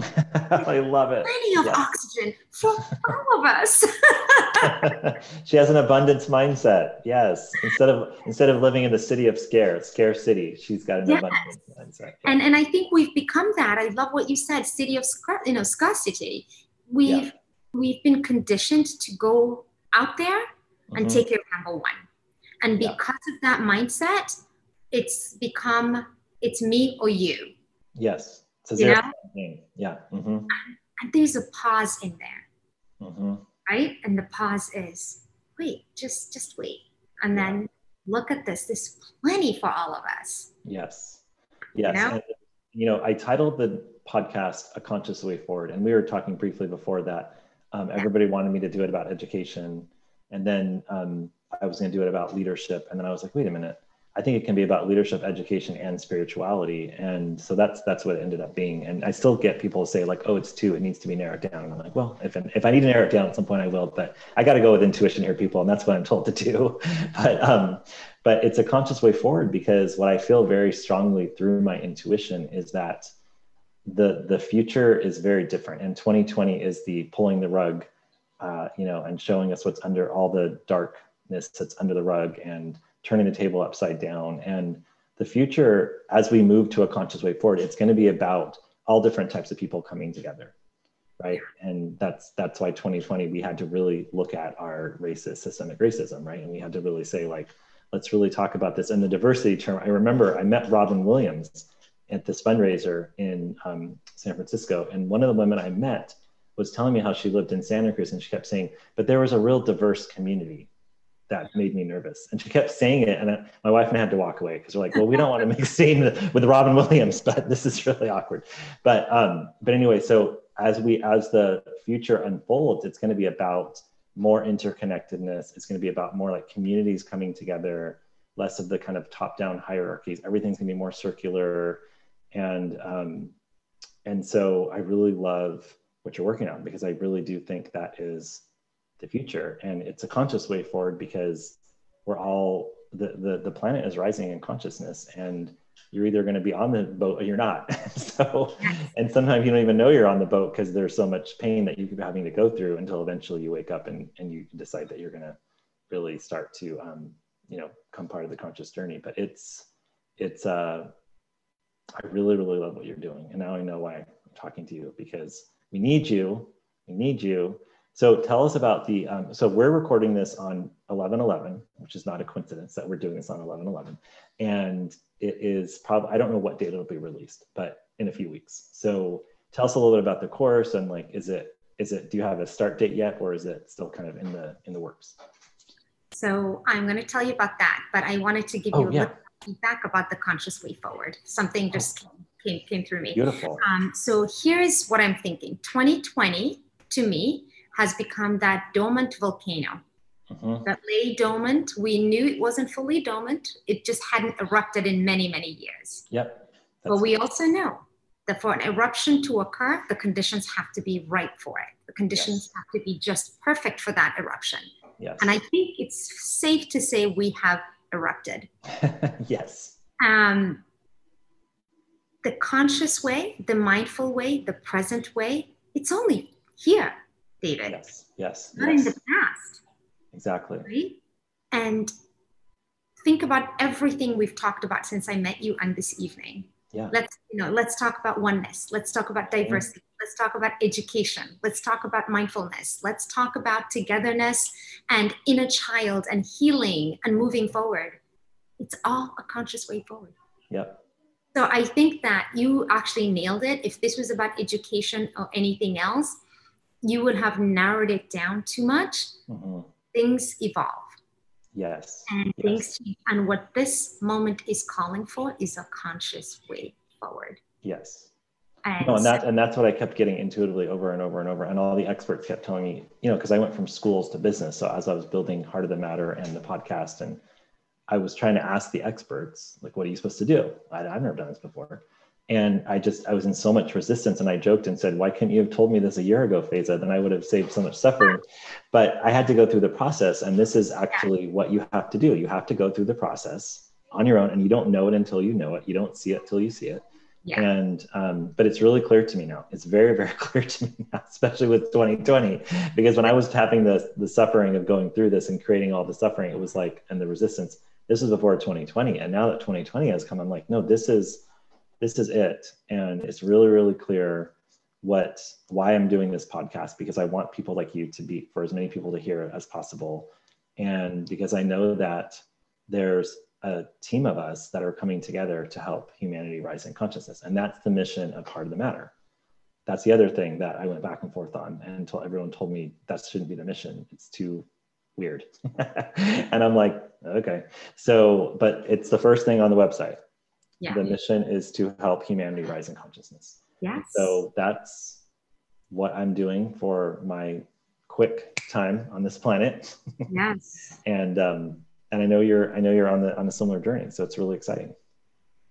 Speaker 2: I love it.
Speaker 1: Plenty of yes. oxygen for all of us.
Speaker 2: she has an abundance mindset. Yes. Instead of instead of living in the city of scare, scare city, she's got an yes. abundance mindset.
Speaker 1: Yeah. And and I think we've become that. I love what you said, city of you know scarcity. We've yeah. we've been conditioned to go out there and mm-hmm. take care of number one. And because yeah. of that mindset, it's become it's me or you.
Speaker 2: Yes. It's you know? Yeah. Mm-hmm.
Speaker 1: And there's a pause in there.
Speaker 2: Mm-hmm.
Speaker 1: Right? And the pause is wait, just just wait. And yeah. then look at this. There's plenty for all of us.
Speaker 2: Yes. Yes. You know? And, you know, I titled the podcast A Conscious Way Forward. And we were talking briefly before that. Um, everybody wanted me to do it about education. And then um, I was going to do it about leadership. And then I was like, wait a minute I think it can be about leadership, education, and spirituality. And so that's that's what it ended up being. And I still get people say like, "Oh, it's two. It needs to be narrowed down." And I'm like, "Well, if if I need to narrow it down at some point, I will." But I got to go with intuition here, people, and that's what I'm told to do. but um, but it's a conscious way forward because what I feel very strongly through my intuition is that the the future is very different. And 2020 is the pulling the rug, uh, you know, and showing us what's under all the darkness that's under the rug and turning the table upside down. And the future, as we move to a conscious way forward, it's going to be about all different types of people coming together, right? And that's that's why 2020 we had to really look at our racist systemic racism, right? And we had to really say like, let's really talk about this. And the diversity term, I remember I met Robin Williams at this fundraiser in um, San Francisco, and one of the women I met was telling me how she lived in Santa Cruz, and she kept saying, but there was a real diverse community that made me nervous. And she kept saying it, and I, my wife and I had to walk away because we're like, well, we don't want to make a scene with Robin Williams, but this is really awkward. But um, but anyway, so as we as the future unfolds, it's going to be about more interconnectedness. It's going to be about more like communities coming together, less of the kind of top-down hierarchies. Everything's going to be more circular, and um, and so I really love what you're working on because I really do think that is the future. And it's a conscious way forward because we're all the the, the planet is rising in consciousness and you're either going to be on the boat or you're not. So and sometimes you don't even know you're on the boat because there's so much pain that you be having to go through until eventually you wake up and, and you decide that you're going to really start to um, you know come part of the conscious journey. But it's it's uh i really really love what you're doing. And now i know why i'm talking to you because we need you, we need you. So tell us about the, um, so we're recording this on 11-11, which is not a coincidence that we're doing this on 11-11. And it is probably, I don't know what date it'll be released, but in a few weeks. So tell us a little bit about the course and like, is it, is it, do you have a start date yet or is it still kind of in the, in the works?
Speaker 1: So I'm going to tell you about that, but I wanted to give
Speaker 2: Oh,
Speaker 1: you a
Speaker 2: yeah.
Speaker 1: little feedback about the conscious way forward. Something just came, came through me.
Speaker 2: Beautiful.
Speaker 1: Um, so here's what I'm thinking 2020 to me has become that dormant volcano
Speaker 2: Mhm.
Speaker 1: that lay dormant. We knew it wasn't fully dormant, it just hadn't erupted in many, many years.
Speaker 2: Yep.
Speaker 1: But we also know that for an eruption to occur, the conditions have to be right for it. The conditions
Speaker 2: Yes.
Speaker 1: have to be just perfect for that eruption.
Speaker 2: yes.
Speaker 1: And I think it's safe to say we have erupted.
Speaker 2: yes.
Speaker 1: Um, the conscious way, the mindful way, the present way, it's only here, David,
Speaker 2: Yes. Yes.
Speaker 1: not in the past,
Speaker 2: Exactly.
Speaker 1: right? And think about everything we've talked about since I met you and this evening.
Speaker 2: Yeah.
Speaker 1: Let's, you know, let's talk about oneness. Let's talk about diversity. Let's talk about education. Let's talk about mindfulness. Let's talk about togetherness and inner child and healing and moving forward. It's all a conscious way forward.
Speaker 2: Yep.
Speaker 1: So I think that you actually nailed it. If this was about education or anything else, you would have narrowed it down too much.
Speaker 2: Mhm.
Speaker 1: Things evolve
Speaker 2: Yes.
Speaker 1: and
Speaker 2: Yes.
Speaker 1: things change. And what this moment is calling for is a conscious way forward.
Speaker 2: Yes.
Speaker 1: And,
Speaker 2: No, and that and that's what I kept getting intuitively over and over and over. And all the experts kept telling me, you know, because I went from schools to business. So as I was building Heart of the Matter and the podcast, and I was trying to ask the experts, like, what are you supposed to do? I, I've never done this before. And I just I was in so much resistance, and I joked and said, "Why couldn't you have told me this a year ago, Faiza? Then I would have saved so much suffering." But I had to go through the process, and this is actually what you have to do. You have to go through the process on your own, and you don't know it until you know it. You don't see it till you see it
Speaker 1: yeah,
Speaker 2: and um, but it's really clear to me now it's very very clear to me now especially with 2020 because when i was having the the suffering of going through this and creating all the suffering it was like and the resistance this was before 2020 and now that 2020 has come i'm like no this is this is it and it's really really clear what why i'm doing this podcast because i want people like you to be for as many people to hear it as possible and because i know that there's a team of us that are coming together to help humanity rise in consciousness. And that's the mission of Heart of the Matter. That's the other thing that I went back and forth on until everyone told me that shouldn't be the mission. It's too weird. and I'm like, okay. So, but it's the first thing on the website.
Speaker 1: Yeah,
Speaker 2: The mission is to help humanity rise in consciousness.
Speaker 1: yes.
Speaker 2: So that's what I'm doing for my quick time on this planet.
Speaker 1: yes.
Speaker 2: and um, and I know you're I know you're on the on a similar journey, so it's really exciting.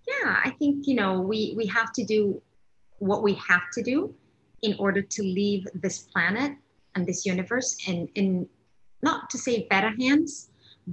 Speaker 1: yeah i think you know we we have to do what we have to do in order to leave this planet and this universe in in not to say better hands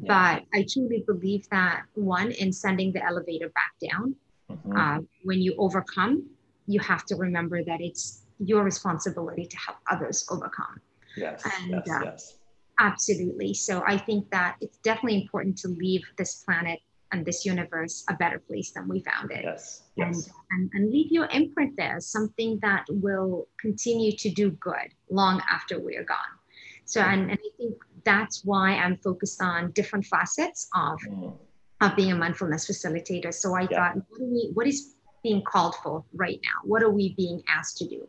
Speaker 2: Yeah.
Speaker 1: but i truly believe that one in sending the elevator back down
Speaker 2: Mhm.
Speaker 1: uh, when you overcome you have to remember that it's your responsibility to help others overcome
Speaker 2: yes,
Speaker 1: and,
Speaker 2: yes,
Speaker 1: uh,
Speaker 2: yes,
Speaker 1: absolutely so i think that it's definitely important to leave this planet and this universe a better place than we found it
Speaker 2: yes,
Speaker 1: and,
Speaker 2: yes,
Speaker 1: and, and leave your imprint there, something that will continue to do good long after we're gone. So, and, and I think that's why I'm focused on different facets of,
Speaker 2: Mm,
Speaker 1: of being a mindfulness facilitator. So I
Speaker 2: Yeah.
Speaker 1: thought, what, we, what is being called for right now? What are we being asked to do?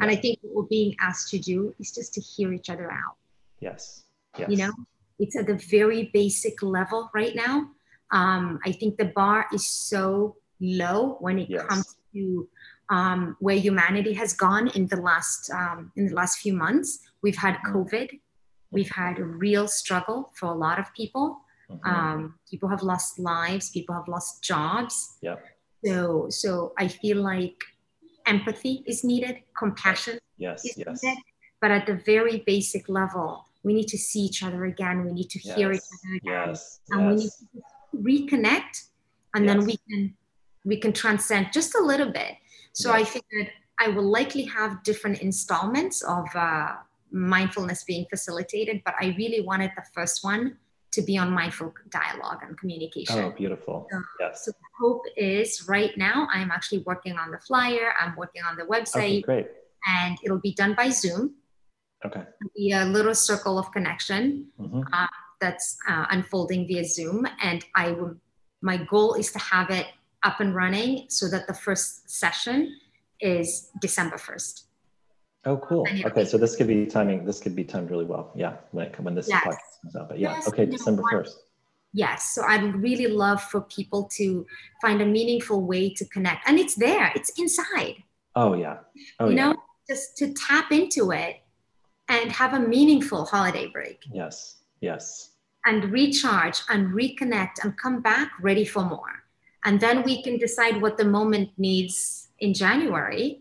Speaker 1: And I think what we're being asked to do is just to hear each other out
Speaker 2: yes, yes.
Speaker 1: you know it's at the very basic level right now um, i think the bar is so low when it
Speaker 2: Yes.
Speaker 1: comes to um, where humanity has gone in the last um, in the last few months we've had
Speaker 2: Mhm.
Speaker 1: covid we've had a real struggle for a lot of people
Speaker 2: Mhm.
Speaker 1: um, people have lost lives people have lost jobs
Speaker 2: Yep.
Speaker 1: so so i feel like empathy is needed compassion
Speaker 2: yes, yes,
Speaker 1: needed. But at the very basic level, we need to see each other again. We need to hear each other again.
Speaker 2: yes,
Speaker 1: And we need to reconnect and then we can we can transcend just a little bit. So I
Speaker 2: Yes.
Speaker 1: figured I will likely have different installments of uh, mindfulness being facilitated, but I really wanted the first one to be on mindful dialogue and communication.
Speaker 2: Oh, beautiful.
Speaker 1: So-
Speaker 2: Yes.
Speaker 1: So the hope is right now I'm actually working on the flyer, I'm working on the
Speaker 2: Okay,
Speaker 1: website,
Speaker 2: great.
Speaker 1: and it'll be done by Zoom.
Speaker 2: Okay.
Speaker 1: It'll be a little circle of connection
Speaker 2: hmm
Speaker 1: uh, that's uh, unfolding via Zoom, and I will. My goal is to have it up and running so that the first session is December first.
Speaker 2: Oh, cool. Okay, so this could be timing. This could be timed really well. Yeah, like when this
Speaker 1: Yes.
Speaker 2: podcast comes out. But yeah,
Speaker 1: Yes,
Speaker 2: okay, December first.
Speaker 1: Yes, so I'd really love for people to find a meaningful way to connect, and it's there. It's inside.
Speaker 2: Oh yeah. Oh
Speaker 1: you
Speaker 2: yeah.
Speaker 1: know, just to tap into it and have a meaningful holiday break
Speaker 2: Yes. Yes.
Speaker 1: and recharge and reconnect and come back ready for more. And then we can decide what the moment needs in January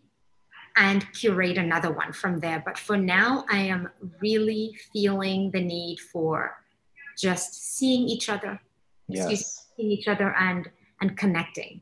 Speaker 1: and curate another one from there. But for now, I am really feeling the need for just seeing each other,
Speaker 2: Yes.
Speaker 1: seeing each other and and connecting.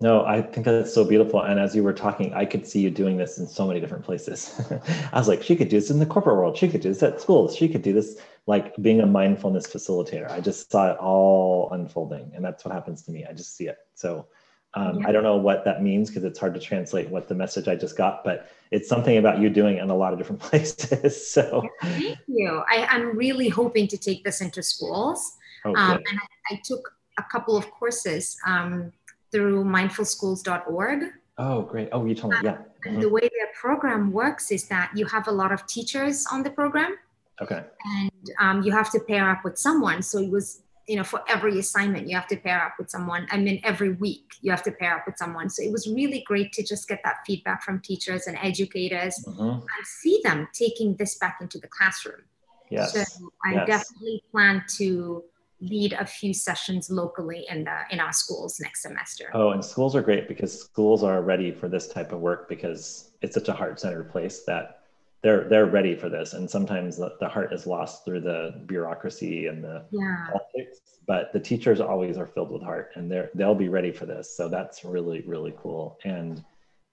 Speaker 2: No, I think that's so beautiful. And as you were talking, I could see you doing this in so many different places. I was like, she could do this in the corporate world. She could do this at schools. She could do this like being a mindfulness facilitator. I just saw it all unfolding. And that's what happens to me. I just see it. So um,
Speaker 1: Yeah.
Speaker 2: I don't know what that means because it's hard to translate what the message I just got, but it's something about you doing it in a lot of different places. so,
Speaker 1: Thank you. I, I'm really hoping to take this into schools.
Speaker 2: oh,
Speaker 1: Um, and I, I took a couple of courses um, through mindfulschools.org.
Speaker 2: oh, great. Oh, you told me. Yeah.
Speaker 1: And
Speaker 2: Mhm.
Speaker 1: the way their program works is that you have a lot of teachers on the program
Speaker 2: Okay.
Speaker 1: and um, you have to pair up with someone. So it was, you know, for every assignment, you have to pair up with someone. I mean, every week you have to pair up with someone. So it was really great to just get that feedback from teachers and educators
Speaker 2: Mhm.
Speaker 1: and see them taking this back into the classroom.
Speaker 2: Yes.
Speaker 1: So I
Speaker 2: yes.
Speaker 1: definitely plan to lead a few sessions locally in the in our schools next semester.
Speaker 2: Oh, and schools are great because schools are ready for this type of work because it's such a heart-centered place that they're they're ready for this. And sometimes the, the heart is lost through the bureaucracy and the
Speaker 1: Yeah.
Speaker 2: politics, but the teachers always are filled with heart and they're they'll be ready for this. So that's really really cool. And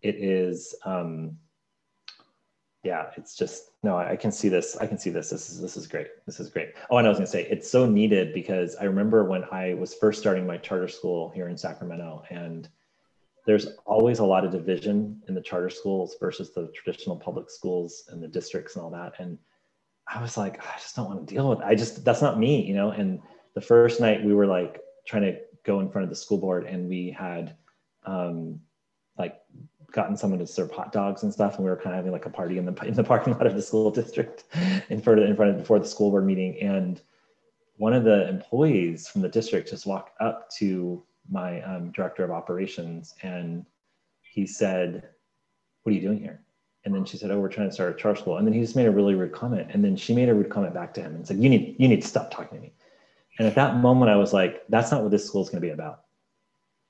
Speaker 2: it is um yeah, it's just no, I I can see this. I can see this. This is this is great. This is great. Oh, and I was gonna say it's so needed because I remember when I was first starting my charter school here in Sacramento, and there's always a lot of division in the charter schools versus the traditional public schools and the districts and all that. And I was like, I just don't want to deal with. It. I just that's not me, you know. And the first night we were like trying to go in front of the school board, and we had um, like gotten someone to serve hot dogs and stuff, and we were kind of having like a party in the in the parking lot of the school district in front of in front of before the school board meeting, and one of the employees from the district just walked up to my um, director of operations and he said, "What are you doing here?" And then she said, "Oh, we're trying to start a charter school." And then he just made a really rude comment, and then she made a rude comment back to him and said, "You need you need to stop talking to me." And at that moment, I was like, "That's not what this school is going to be about."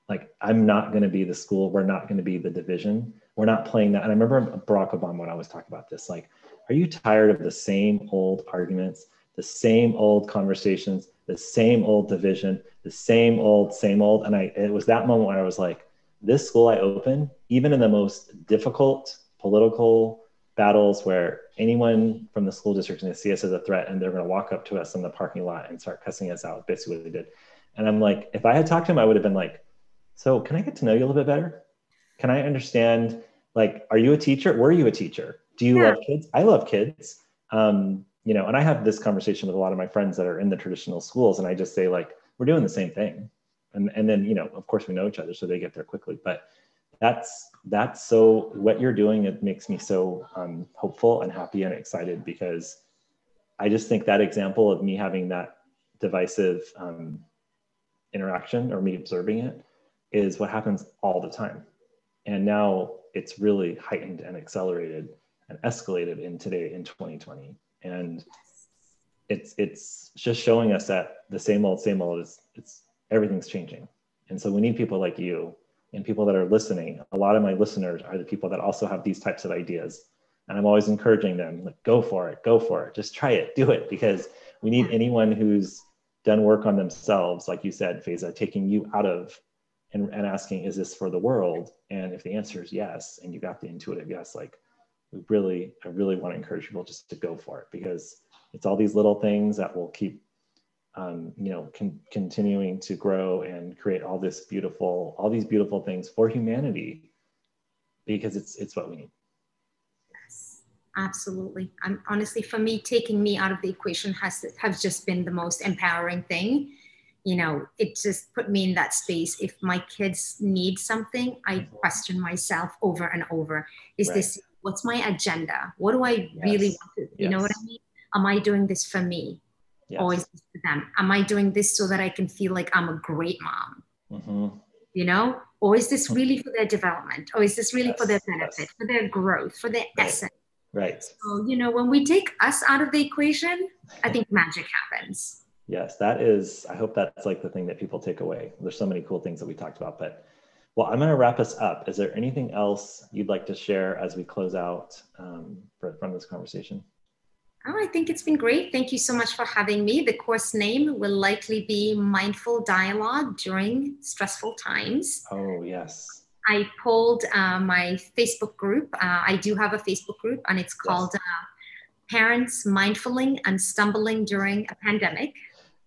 Speaker 2: like i'm not going to be the school we're not going to be the division we're not playing that and i remember barack obama when i was talking about this like are you tired of the same old arguments the same old conversations the same old division the same old same old and i it was that moment when i was like this school i open even in the most difficult political battles where anyone from the school district is going to see us as a threat and they're going to walk up to us in the parking lot and start cussing us out basically what they did and i'm like if i had talked to him i would have been like so can I get to know you a little bit better? Can I understand, like, are you a teacher? Were you a teacher? Do you
Speaker 1: Yeah.
Speaker 2: love kids? I love kids. Um, you know, and I have this conversation with a lot of my friends that are in the traditional schools, and I just say, like, we're doing the same thing. And, and then, you know, of course we know each other, so they get there quickly. But that's that's so what you're doing, it makes me so um, hopeful and happy and excited because I just think that example of me having that divisive um, interaction or me observing it is what happens all the time. And now it's really heightened and accelerated and escalated in today in 2020. And it's it's just showing us that the same old, same old is it's everything's changing. And so we need people like you and people that are listening. A lot of my listeners are the people that also have these types of ideas. And I'm always encouraging them, like, go for it, go for it, just try it, do it, because we need anyone who's done work on themselves, like you said, Faiza, taking you out of and, and asking, is this for the world? And if the answer is yes, and you got the intuitive yes, like we really, I really want to encourage people just to go for it because it's all these little things that will keep, um, you know, con- continuing to grow and create all this beautiful, all these beautiful things for humanity because it's it's what we need.
Speaker 1: Yes, absolutely. I'm honestly for me, taking me out of the equation has has just been the most empowering thing. You know, it just put me in that space. If my kids need something, I mm-hmm. question myself over and over. Is right. this what's my agenda? What do I yes. really want to? You yes. know what I mean? Am I doing this for me? Yes. Or is this for them? Am I doing this so that I can feel like I'm a great mom? Mm-hmm. You know, or is this really for their development? Or is this really for their benefit, for their growth, for their right. essence?
Speaker 2: Right.
Speaker 1: So, you know, when we take us out of the equation, I think magic happens.
Speaker 2: Yes, that is, I hope that's like the thing that people take away. There's so many cool things that we talked about, but well, I'm going to wrap us up. Is there anything else you'd like to share as we close out um, for, from this conversation?
Speaker 1: Oh, I think it's been great. Thank you so much for having me. The course name will likely be Mindful Dialogue During Stressful Times.
Speaker 2: Oh, yes.
Speaker 1: I pulled uh, my Facebook group. Uh, I do have a Facebook group, and it's called yes. uh, Parents Mindfuling and Stumbling During a Pandemic.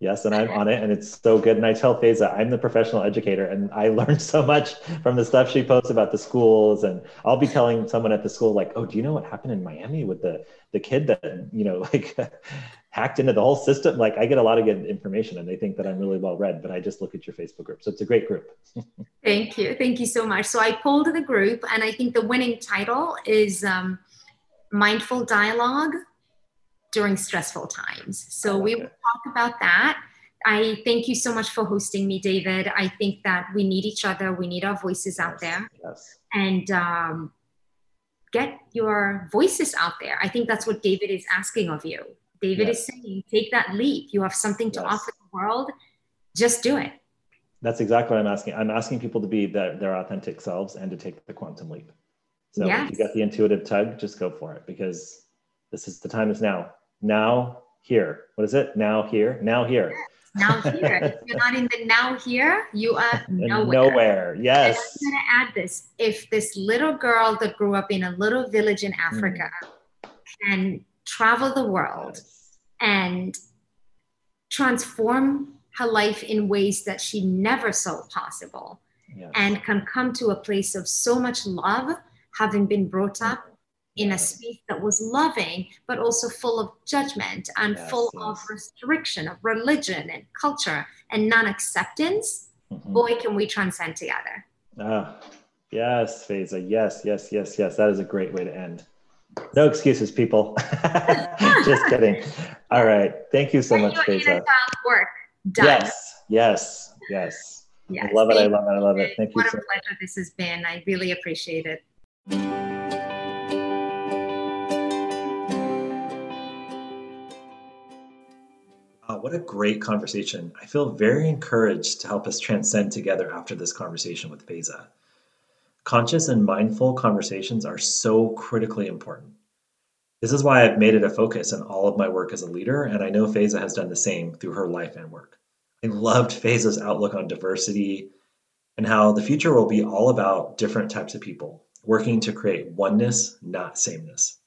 Speaker 2: Yes, and I'm on it, and it's so good. And I tell Faiza, I'm the professional educator, and I learned so much from the stuff she posts about the schools. And I'll be telling someone at the school, like, "Oh, do you know what happened in Miami with the the kid that you know, like, hacked into the whole system?" Like, I get a lot of good information, and they think that I'm really well read. But I just look at your Facebook group, so it's a great group.
Speaker 1: Thank you, thank you so much. So I pulled the group, and I think the winning title is um, "Mindful Dialogue." During stressful times. So we will talk about that. I thank you so much for hosting me, David. I think that we need each other. We need our voices out there. Yes. And um, get your voices out there. I think that's what David is asking of you. David yes. is saying, take that leap. You have something to yes. offer the world. Just do it.
Speaker 2: That's exactly what I'm asking. I'm asking people to be their, their authentic selves and to take the quantum leap. So yes. if you get the intuitive tug, just go for it because this is the time is now now here. What is it? Now here. Now here.
Speaker 1: Now here. if you're not in the now here, you are nowhere.
Speaker 2: Nowhere. Yes.
Speaker 1: And I'm gonna add this. If this little girl that grew up in a little village in Africa mm. can travel the world and transform her life in ways that she never saw possible yes. and can come to a place of so much love having been brought up in a space that was loving, but also full of judgment and yes, full yes. of restriction of religion and culture and non acceptance, mm-hmm. boy, can we transcend together.
Speaker 2: Ah, yes, Faiza. Yes, yes, yes, yes. That is a great way to end. No excuses, people. Just kidding. All right. Thank you so much, Faiza.
Speaker 1: Work done.
Speaker 2: Yes, yes, yes. yes. I love it. I love it. I love it. Thank
Speaker 1: what
Speaker 2: you.
Speaker 1: What a pleasure this has been. I really appreciate it.
Speaker 2: What a great conversation. I feel very encouraged to help us transcend together after this conversation with Faiza. Conscious and mindful conversations are so critically important. This is why I've made it a focus in all of my work as a leader, and I know Faiza has done the same through her life and work. I loved Faiza's outlook on diversity and how the future will be all about different types of people working to create oneness, not sameness.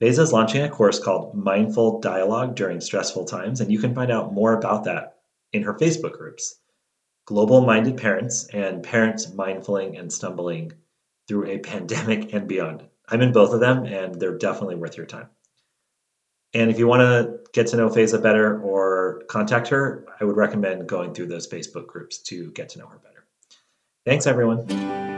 Speaker 2: Faiza is launching a course called Mindful Dialogue During Stressful Times, and you can find out more about that in her Facebook groups Global Minded Parents and Parents Mindfuling and Stumbling Through a Pandemic and Beyond. I'm in both of them, and they're definitely worth your time. And if you want to get to know Faiza better or contact her, I would recommend going through those Facebook groups to get to know her better. Thanks, everyone.